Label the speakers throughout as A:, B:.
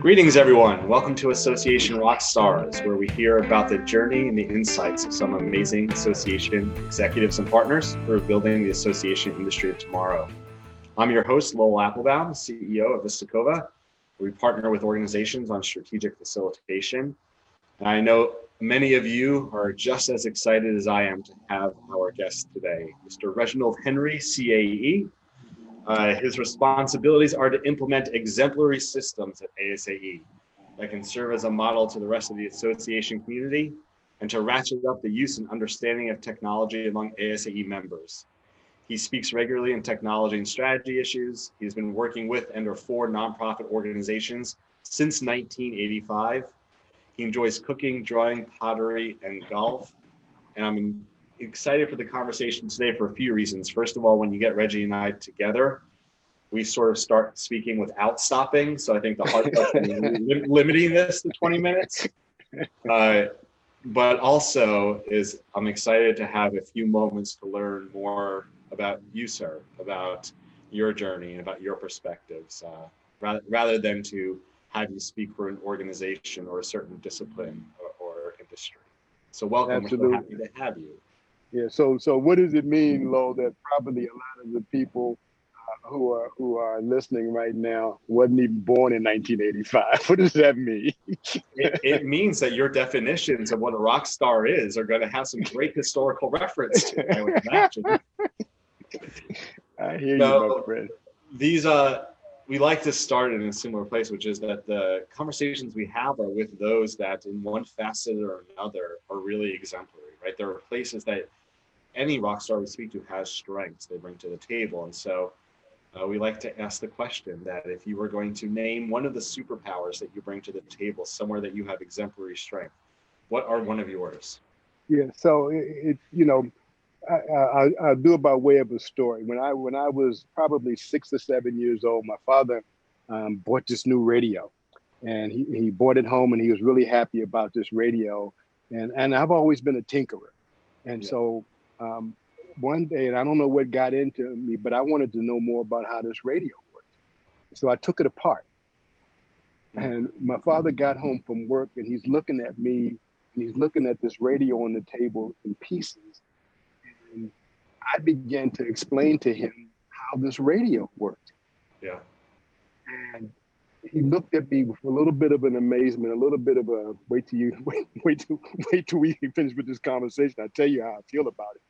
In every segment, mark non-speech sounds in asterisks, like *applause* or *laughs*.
A: Greetings, everyone. Welcome to Association Rock Stars, where we hear about the journey and the insights of some amazing association executives and partners who are building the association industry of tomorrow. I'm your host, Lowell Aplebaum, CEO of Vistacova. We partner with organizations on strategic facilitation. And I know many of you are just as excited as I am to have our guest today, Mr. Reginald Henry, CAE, uh, his responsibilities are to implement exemplary systems at ASAE that can serve as a model to the rest of the association community and to ratchet up the use and understanding of technology among ASAE members. He speaks regularly in technology and strategy issues. He's been working with and or for nonprofit organizations since 1985. He enjoys cooking, drawing, pottery, and golf. And I'm excited for the conversation today for a few reasons. First of all, when you get Reggie and I together, we sort of start speaking without stopping. So I think the hard part is *laughs* limiting this to 20 minutes. Uh, but also is I'm excited to have a few moments to learn more about you, sir, about your journey and about your perspectives, uh, rather, rather than to have you speak for an organization or a certain discipline or, or industry. So welcome. Absolutely. We're so happy to have you.
B: Yeah. So so what does it mean, Lo, that probably a lot of the people uh, who are who are listening right now wasn't even born in 1985? *laughs* What does that mean?
A: it, it, means that your definitions of what a rock star is are going to have some great historical reference to. I would imagine.
B: I hear so, you, my friend.
A: These uh we like to start in a similar place, which is that the conversations we have are with those that, in one facet or another, are really exemplary, right? There are places that any rock star we speak to has strengths they bring to the table. And so uh, we like to ask the question that if you were going to name one of the superpowers that you bring to the table, somewhere that you have exemplary strength, what are one of yours?
B: Yeah, so it, it you know, I, I, I do it by way of a story. When I when I was probably six or seven years old, my father um, bought this new radio, and he, he bought it home, and he was really happy about this radio. And and I've always been a tinkerer, and yeah. so um, one day, and I don't know what got into me, but I wanted to know more about how this radio worked. So I took it apart. And my father got home from work and he's looking at me and he's looking at this radio on the table in pieces. And I began to explain to him how this radio worked.
A: Yeah.
B: He looked at me with a little bit of an amazement, a little bit of a wait till you *laughs* wait, wait till wait till we finish with this conversation. I'll tell you how I feel about it.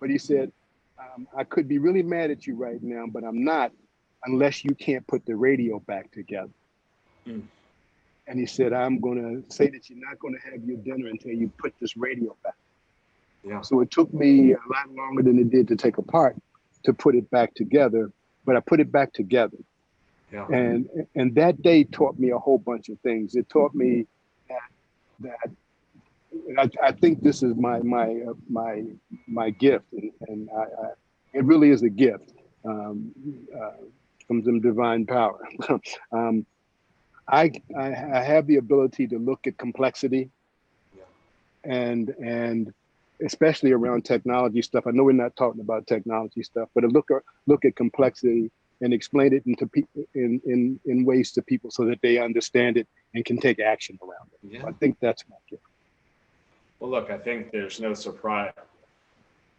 B: But he said, um, I could be really mad at you right now, but I'm not unless you can't put the radio back together. Mm. And he said, I'm going to say that you're not going to have your dinner until you put this radio back. Yeah. So it took me a lot longer than it did to take apart to put it back together, but I put it back together. Yeah. And and that day taught me a whole bunch of things. It taught me that that I, I, think this is my my uh, my my gift, and, and I, I, it really is a gift um, uh, from some divine power. *laughs* um, I, I have the ability to look at complexity, and and especially around technology stuff. I know we're not talking about technology stuff, but look at look at complexity and explain it into people in, in in ways to people so that they understand it and can take action around it. Yeah. I think that's my gift.
A: Well, look, I think there's no surprise.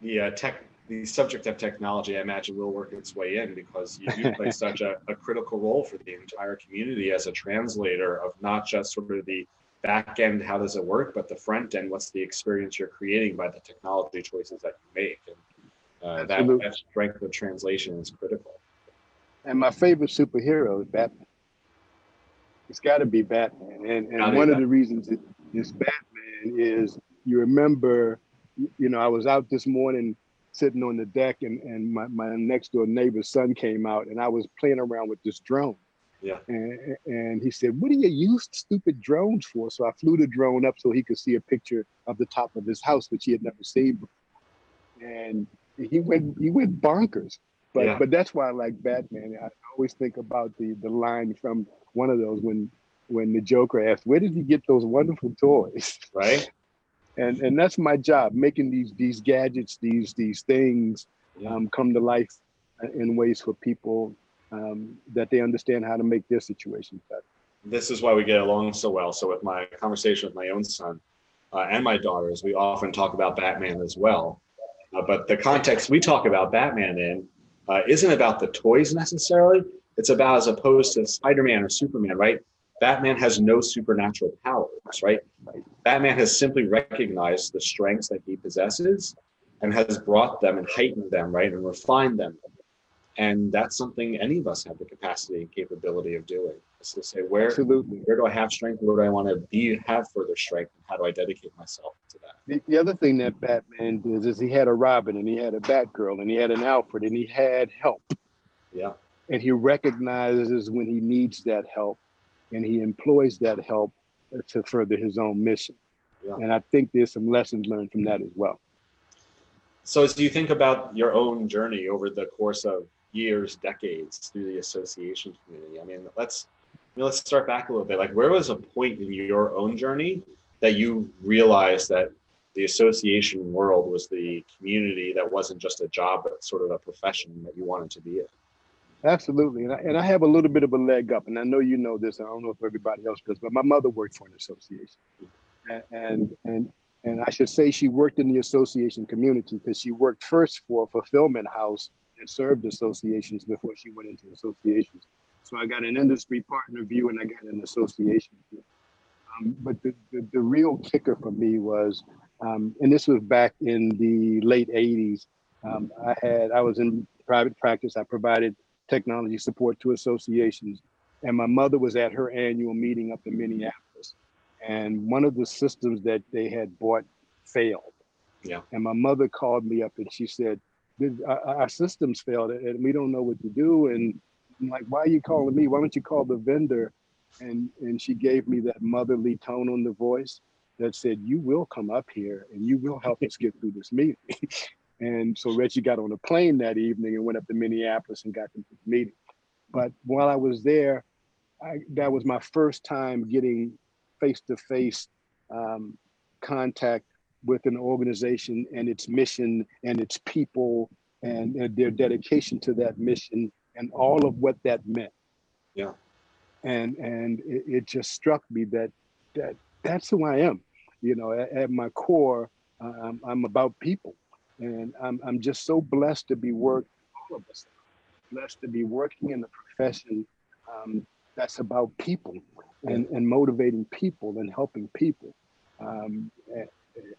A: The uh, tech, the subject of technology, I imagine, will work its way in because you do play *laughs* such a, a, critical role for the entire community as a translator of not just sort of the back end, how does it work, but the front end, what's the experience you're creating by the technology choices that you make, and uh, that, that strength of translation is critical.
B: And my favorite superhero is Batman. It's got to be Batman, and and one of the reasons it is Batman is you remember, you know, I was out this morning sitting on the deck and, and my, my next door neighbor's son came out and I was playing around with this drone.
A: Yeah.
B: And, and he said, What do you use stupid drones for? So I flew the drone up so he could see a picture of the top of his house, which he had never seen before. And he went he went bonkers. But yeah. but that's why I like Batman. I always think about the the line from one of those when when the Joker asked, Where did he get those wonderful toys? *laughs*
A: Right
B: and and that's my job making these these gadgets these these things um, come to life in ways for people um, that they understand how to make their situations better
A: this is why we get along so well. So with my conversation with my own son uh, and my daughters, we often talk about Batman as well. Uh, but the context we talk about Batman in uh, isn't about the toys necessarily. It's about as opposed to Spider-Man or Superman, right? Batman has no supernatural powers, right? Batman has simply recognized the strengths that he possesses and has brought them and heightened them, right, and refined them. And that's something any of us have the capacity and capability of doing. Is to say where
B: Absolutely.
A: where do I have strength? Where do I want to be have further strength? And how do I dedicate myself to that?
B: The, the other thing that Batman did is he had a Robin and he had a Batgirl and he had an Alfred and he had help.
A: Yeah.
B: And he recognizes when he needs that help and he employs that help to further his own mission.
A: Yeah.
B: And I think there's some lessons learned from that as well.
A: So as you think about your own journey over the course of years, decades through the association community, I mean, let's let's start back a little bit. Like, where was a point in your own journey that you realized that the association world was the community that wasn't just a job, but sort of a profession that you wanted to be in?
B: Absolutely. And I, and I have a little bit of a leg up. And I know you know this. And I don't know if everybody else does, but my mother worked for an association. And, and, and, and I should say she worked in the association community because she worked first for a fulfillment house and served associations before she went into associations. So I got an industry partner view and I got an association view. Um, but the, the, the, real kicker for me was, um, and this was back in the late 80s, um, I had, I was in private practice. I provided technology support to associations. And my mother was at her annual meeting up in Minneapolis. And one of the systems that they had bought failed.
A: Yeah.
B: And my mother called me up and she said, our, our systems failed and we don't know what to do. And I'm like, why are you calling me? Why don't you call the vendor? And and she gave me that motherly tone on the voice that said, you will come up here and you will help us get through this meeting. *laughs* and so Reggie got on a plane that evening and went up to Minneapolis and got to the meeting. But while I was there, I, that was my first time getting face-to-face um, contact with an organization and its mission and its people and, and their dedication to that mission and all of what that meant.
A: Yeah.
B: And and it, it just struck me that that that's who I am. You know, at, at my core, um, I'm about people, and I'm I'm just so blessed to be work. All of us, blessed to be working in a profession um, that's about people and and motivating people and helping people. Um, and,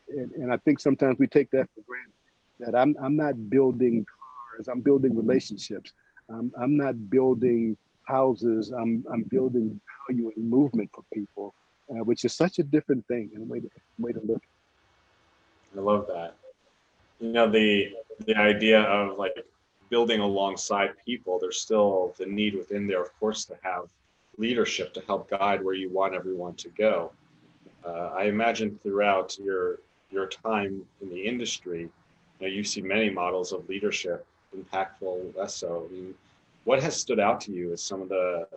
B: and, and I think sometimes we take that for granted. That I'm I'm not building cars. I'm building relationships. I'm, I'm not building houses. I'm, I'm building value and movement for people, uh, which is such a different thing and way to, way to look.
A: I love that. You know, the, the idea of like building alongside people, there's still the need within there, of course, to have leadership to help guide where you want everyone to go. Uh, I imagine throughout your your time in the industry, you know, you see many models of leadership impactful, less so. I mean, what has stood out to you as some of the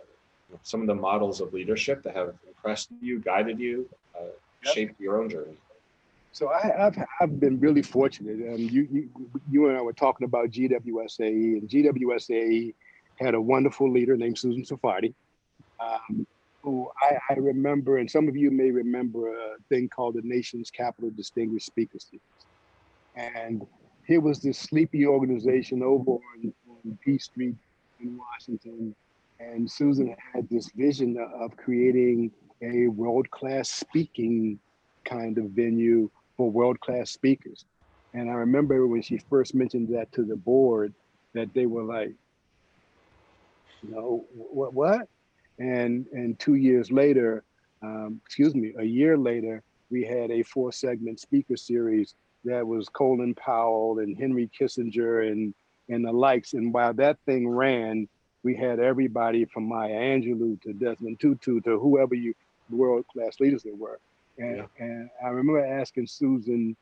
A: some of the models of leadership that have impressed you, guided you, uh, yep. shaped your own journey?
B: So I, have I've been really fortunate. Um, you, you you and I were talking about GWSAE, and GWSAE had a wonderful leader named Susan Sarfati, um, who I, I, remember, and some of you may remember a thing called the Nation's Capital Distinguished Speaker Series. And here was this sleepy organization over on, on P Street in Washington. And Susan had this vision of creating a world class speaking kind of venue for world class speakers. And I remember when she first mentioned that to the board, that they were like, know, what, what? And and two years later, um, excuse me, a year later, we had a four segment speaker series that was Colin Powell and Henry Kissinger and and the likes. And while that thing ran, we had everybody from Maya Angelou to Desmond Tutu to whoever you world class leaders they were. And, yeah. and I remember asking Susan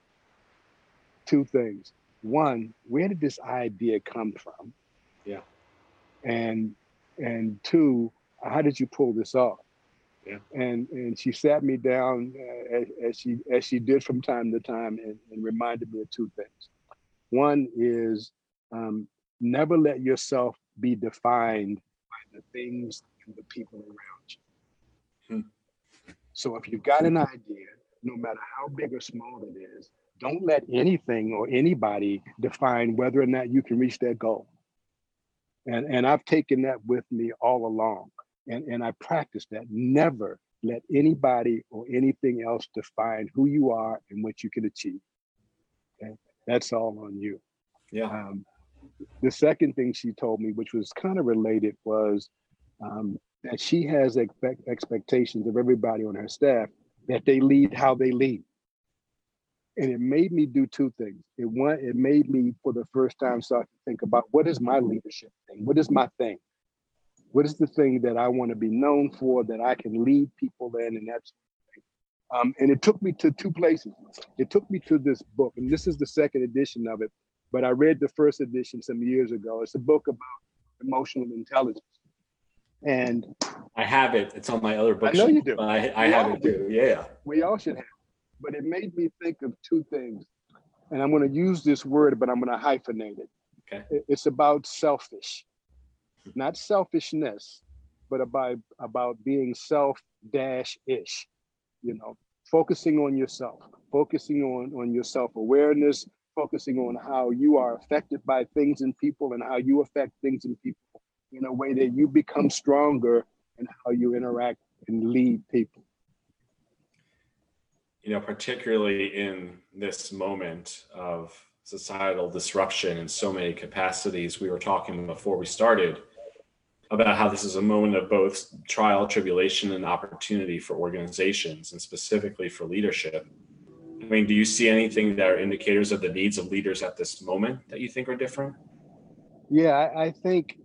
B: two things. One, where did this idea come from?
A: Yeah.
B: And and two, how did you pull this off?
A: Yeah.
B: And and she sat me down uh, as, as, she as she did from time to time and, and reminded me of two things. One is um, never let yourself be defined by the things and the people around you. Hmm. So if you've got an idea, no matter how big or small it is, don't let anything or anybody define whether or not you can reach that goal. And, and I've taken that with me all along. And, and I practice that. Never let anybody or anything else define who you are and what you can achieve. Okay? That's all on you.
A: Yeah. Um,
B: the second thing she told me, which was kind of related, was um, that she has expect, expectations of everybody on her staff that they lead how they lead. And it made me do two things. It one, it made me for the first time start to think about what is my leadership thing? What is my thing? What is the thing that I want to be known for that I can lead people in? And that's um, and it took me to two places. It took me to this book, and this is the second edition of it. But I read the first edition some years ago. It's a book about emotional intelligence. And
A: I have it. It's on my other book.
B: I know you do.
A: I, I have it too. Yeah.
B: We all should have. But it made me think of two things. And I'm going to use this word, but I'm going to hyphenate it.
A: Okay.
B: It's about selfish, not selfishness, but about about being self dash ish. You know, focusing on yourself, focusing on on your self awareness, focusing on how you are affected by things and people, and how you affect things and people in a way that you become stronger in how you interact and lead people.
A: You know, particularly in this moment of societal disruption in so many capacities, we were talking before we started about how this is a moment of both trial, tribulation, and opportunity for organizations and specifically for leadership. I mean, do you see anything that are indicators of the needs of leaders at this moment that you think are different?
B: Yeah, I, think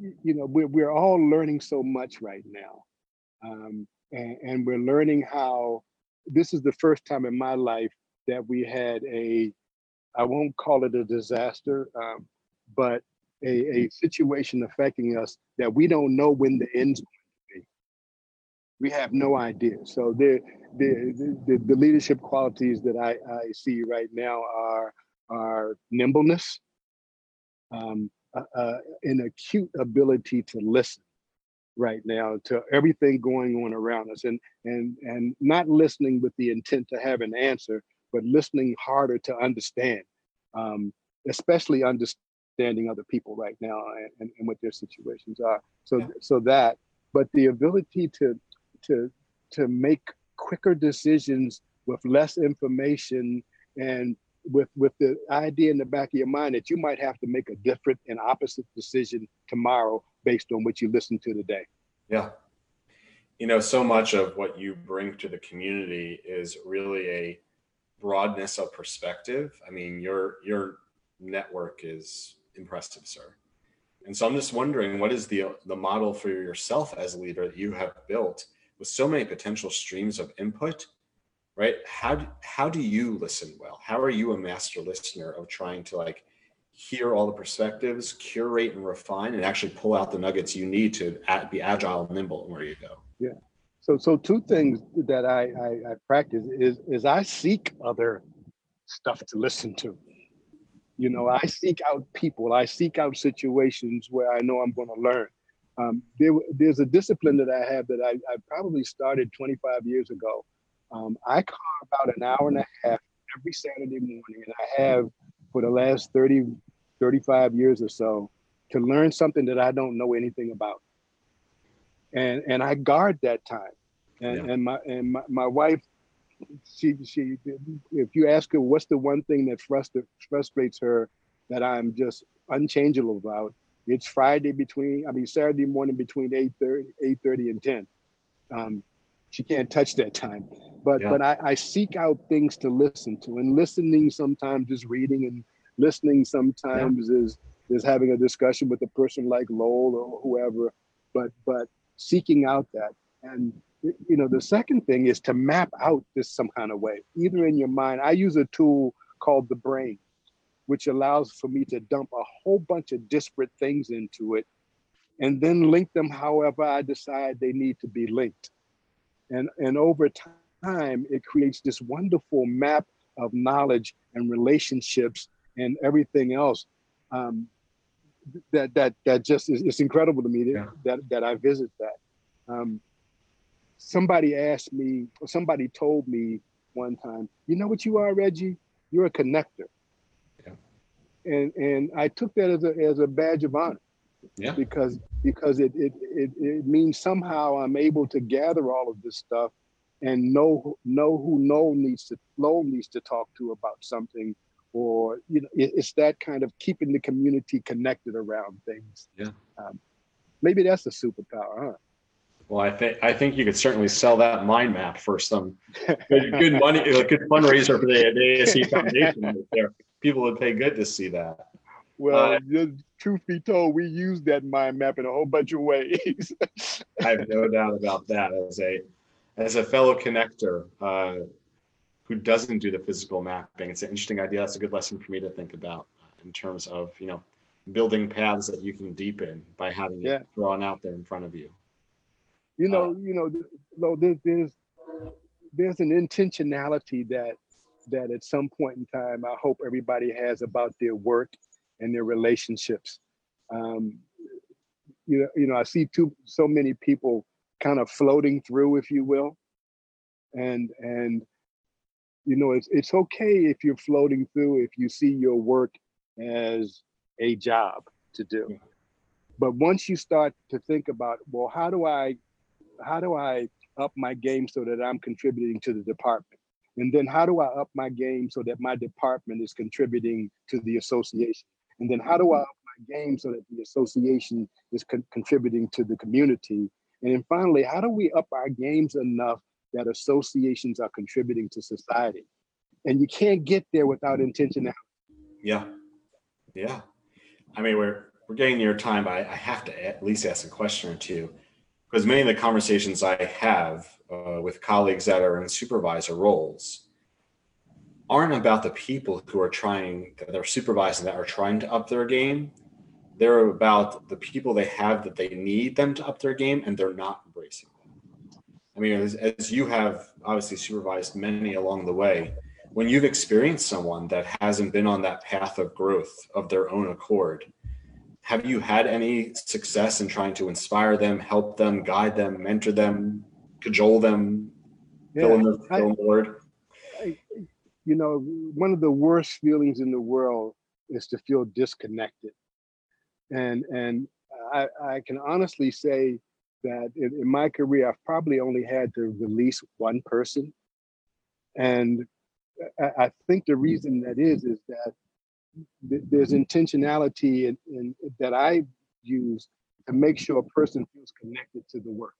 B: you know, we're, we're all learning so much right now. Um, and, and we're learning how this is the first time in my life that we had a, I won't call it a disaster, um, but a, a situation affecting us that we don't know when the end's going to be. We have no idea. So the the the, the leadership qualities that I, I see right now are are nimbleness, um, uh, an acute ability to listen right now to everything going on around us and and and not listening with the intent to have an answer but listening harder to understand um, especially understanding other people right now and, and what their situations are so yeah. so that but the ability to to to make quicker decisions with less information and with with the idea in the back of your mind that you might have to make a different and opposite decision tomorrow based on what you listen to today.
A: Yeah. You know, so much of what you bring to the community is really a broadness of perspective. I mean, your your network is impressive, sir. And so I'm just wondering, what is the the model for yourself as a leader that you have built with so many potential streams of input right? How how do you listen well? How are you a master listener of trying to like hear all the perspectives curate and refine and actually pull out the nuggets you need to be agile and nimble where you go?
B: Yeah. So so two things that i i, I practice is is i seek other stuff to listen to you know i seek out people i seek out situations where i know i'm going to learn um, there, there's a discipline that i have that I, I probably started 25 years ago um, I carve about an hour and a half every Saturday morning, and I have for the last 30, 35 years or so to learn something that I don't know anything about. And and I guard that time. And yeah. and my and my, my wife, she she if you ask her what's the one thing that frustra- frustrates her that I'm just unchangeable about, it's Friday between I mean Saturday morning between 8 30, and 10. Um, she can't touch that time but yeah. but I, I seek out things to listen to and listening sometimes is reading and listening sometimes yeah. is is having a discussion with a person like Lowell or whoever but but seeking out that and you know the second thing is to map out this some kind of way either in your mind i use a tool called the brain which allows for me to dump a whole bunch of disparate things into it and then link them however i decide they need to be linked and and over time it creates this wonderful map of knowledge and relationships and everything else. Um, that that that just is it's incredible to me that, yeah. that that I visit that. Um, somebody asked me, or somebody told me one time, you know what you are, Reggie? You're a connector. Yeah. And and I took that as a as a badge of honor.
A: Yeah.
B: Because because it it it, it means somehow I'm able to gather all of this stuff and know know who no needs to flow needs to talk to about something or you know it, it's that kind of keeping the community connected around things
A: yeah um,
B: maybe that's a superpower huh
A: well, I think I think you could certainly sell that mind map for some good, good money, a good fundraiser for the, the ASAE *laughs* Foundation. There, people would pay good to see that.
B: Well, uh, truth be told, we use that mind map in a whole bunch of ways. *laughs*
A: I have no doubt about that. As a as a fellow connector uh, who doesn't do the physical mapping, it's an interesting idea. That's a good lesson for me to think about in terms of you know building paths that you can deepen by having yeah. it drawn out there in front of you.
B: You know, uh, you know, there's there's there's an intentionality that that at some point in time I hope everybody has about their work and their relationships. Um, you know, you know, I see too so many people kind of floating through, if you will, and and you know, it's it's okay if you're floating through if you see your work as a job to do. But once you start to think about, well, how do I how do I up my game so that I'm contributing to the department? And then how do I up my game so that my department is contributing to the association? And then how do I up my game so that the association is con- contributing to the community? And then finally, how do we up our games enough that associations are contributing to society? And you can't get there without intentionality.
A: Yeah. Yeah. I mean, we're we're getting near time, but I, I have to at least ask a question or two because many of the conversations I have uh, with colleagues that are in supervisor roles aren't about the people who are trying that are supervising that are trying to up their game. They're about the people they have that they need them to up their game and they're not embracing them. I mean, as, as you have obviously supervised many along the way, when you've experienced someone that hasn't been on that path of growth of their own accord, have you had any success in trying to inspire them, help them, guide them, mentor them, cajole them, yeah, fill in the, fill in the word?
B: I, you know, one of the worst feelings in the world is to feel disconnected. And and I, I can honestly say that in, in my career, I've probably only had to release one person. And I, I think the reason that is, is that there's intentionality in, in, that I use to make sure a person feels connected to the work,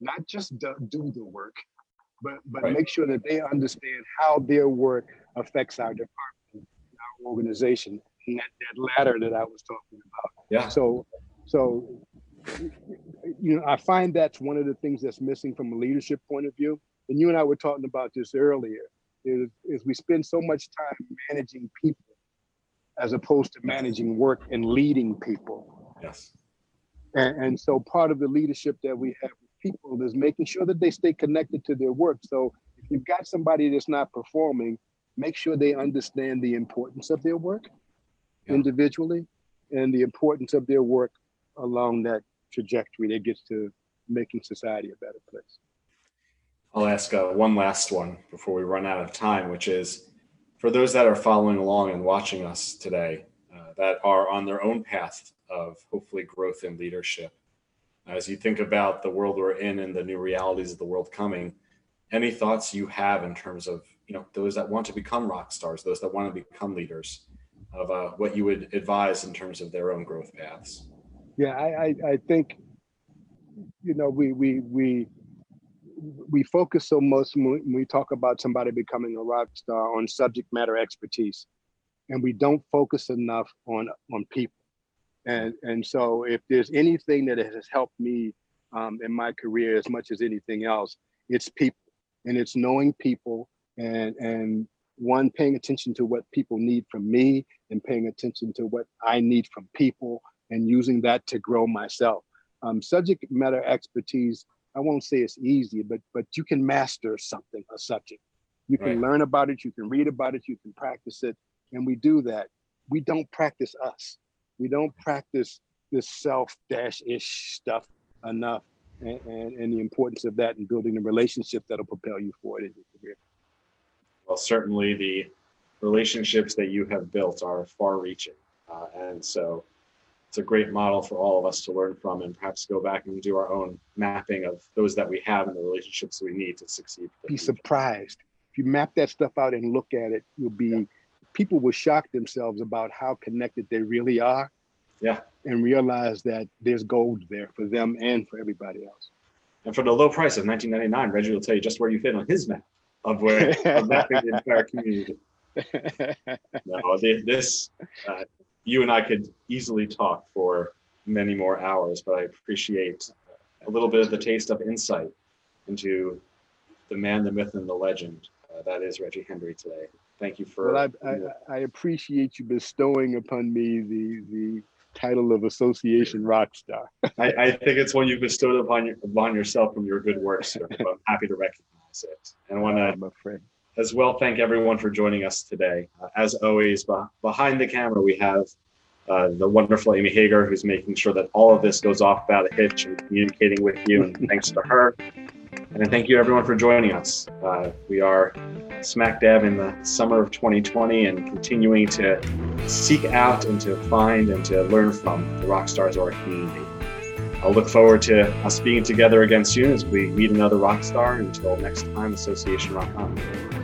B: not just do, do the work, but but right. make sure that they understand how their work affects our department, our organization, and that, that ladder that I was talking about.
A: Yeah.
B: So so you know, I find that's one of the things that's missing from a leadership point of view. And you and I were talking about this earlier. Is, is we spend so much time managing people as opposed to managing work and leading people.
A: Yes.
B: And, and so part of the leadership that we have with people is making sure that they stay connected to their work. So if you've got somebody that's not performing, make sure they understand the importance of their work yeah. individually and the importance of their work along that trajectory that gets to making society a better place.
A: I'll ask uh, one last one before we run out of time, which is for those that are following along and watching us today uh, that are on their own path of hopefully growth and leadership, as you think about the world we're in and the new realities of the world coming, any thoughts you have in terms of you know those that want to become rock stars, those that want to become leaders, of uh, what you would advise in terms of their own growth paths?
B: Yeah, I, I, I think you know we we we we focus so much when we talk about somebody becoming a rock star on subject matter expertise, and we don't focus enough on on people. And and so if there's anything that has helped me um, in my career as much as anything else, it's people, and it's knowing people, and and one paying attention to what people need from me, and paying attention to what I need from people, and using that to grow myself. Um, subject matter expertise I won't say it's easy, but but you can master something, a subject. You can right. learn about it, you can read about it, you can practice it. And we do that. We don't practice us. We don't practice this self dash ish stuff enough. and, and, and the importance of that and building the relationship that'll propel you forward in your career.
A: Well, certainly the relationships that you have built are far reaching. Uh, and so it's a great model for all of us to learn from and perhaps go back and do our own mapping of those that we have and the relationships we need to succeed.
B: Be surprised. If you map that stuff out and look at it, you'll be, yeah. people will shock themselves about how connected they really are.
A: Yeah.
B: And realize that there's gold there for them and for everybody else.
A: And for the low price of 1999, Reggie will tell you just where you fit on his map of where of mapping the entire community. *laughs* no, this uh, you and I could easily talk for many more hours, but I appreciate a little bit of the taste of insight into the man, the myth, and the legend uh, that is Reggie Henry today. Thank you for.
B: Well, I, I, I, appreciate you bestowing upon me the the title of association rock star. *laughs*
A: I, I, think it's one you bestowed upon your, upon yourself from your good work, sir. I'm happy to recognize it, and want to as well thank everyone for joining us today. Uh, as always, behind the camera, we have uh, the wonderful Amy Hager, who's making sure that all of this goes off without a hitch and communicating with you. And *laughs* thanks to her. And thank you, everyone, for joining us. Uh, we are smack dab in the summer of 2020 and continuing to seek out and to find and to learn from the rock stars of our community. I'll look forward to us being together again soon as we meet another rock star. Until next time, Association Rock On.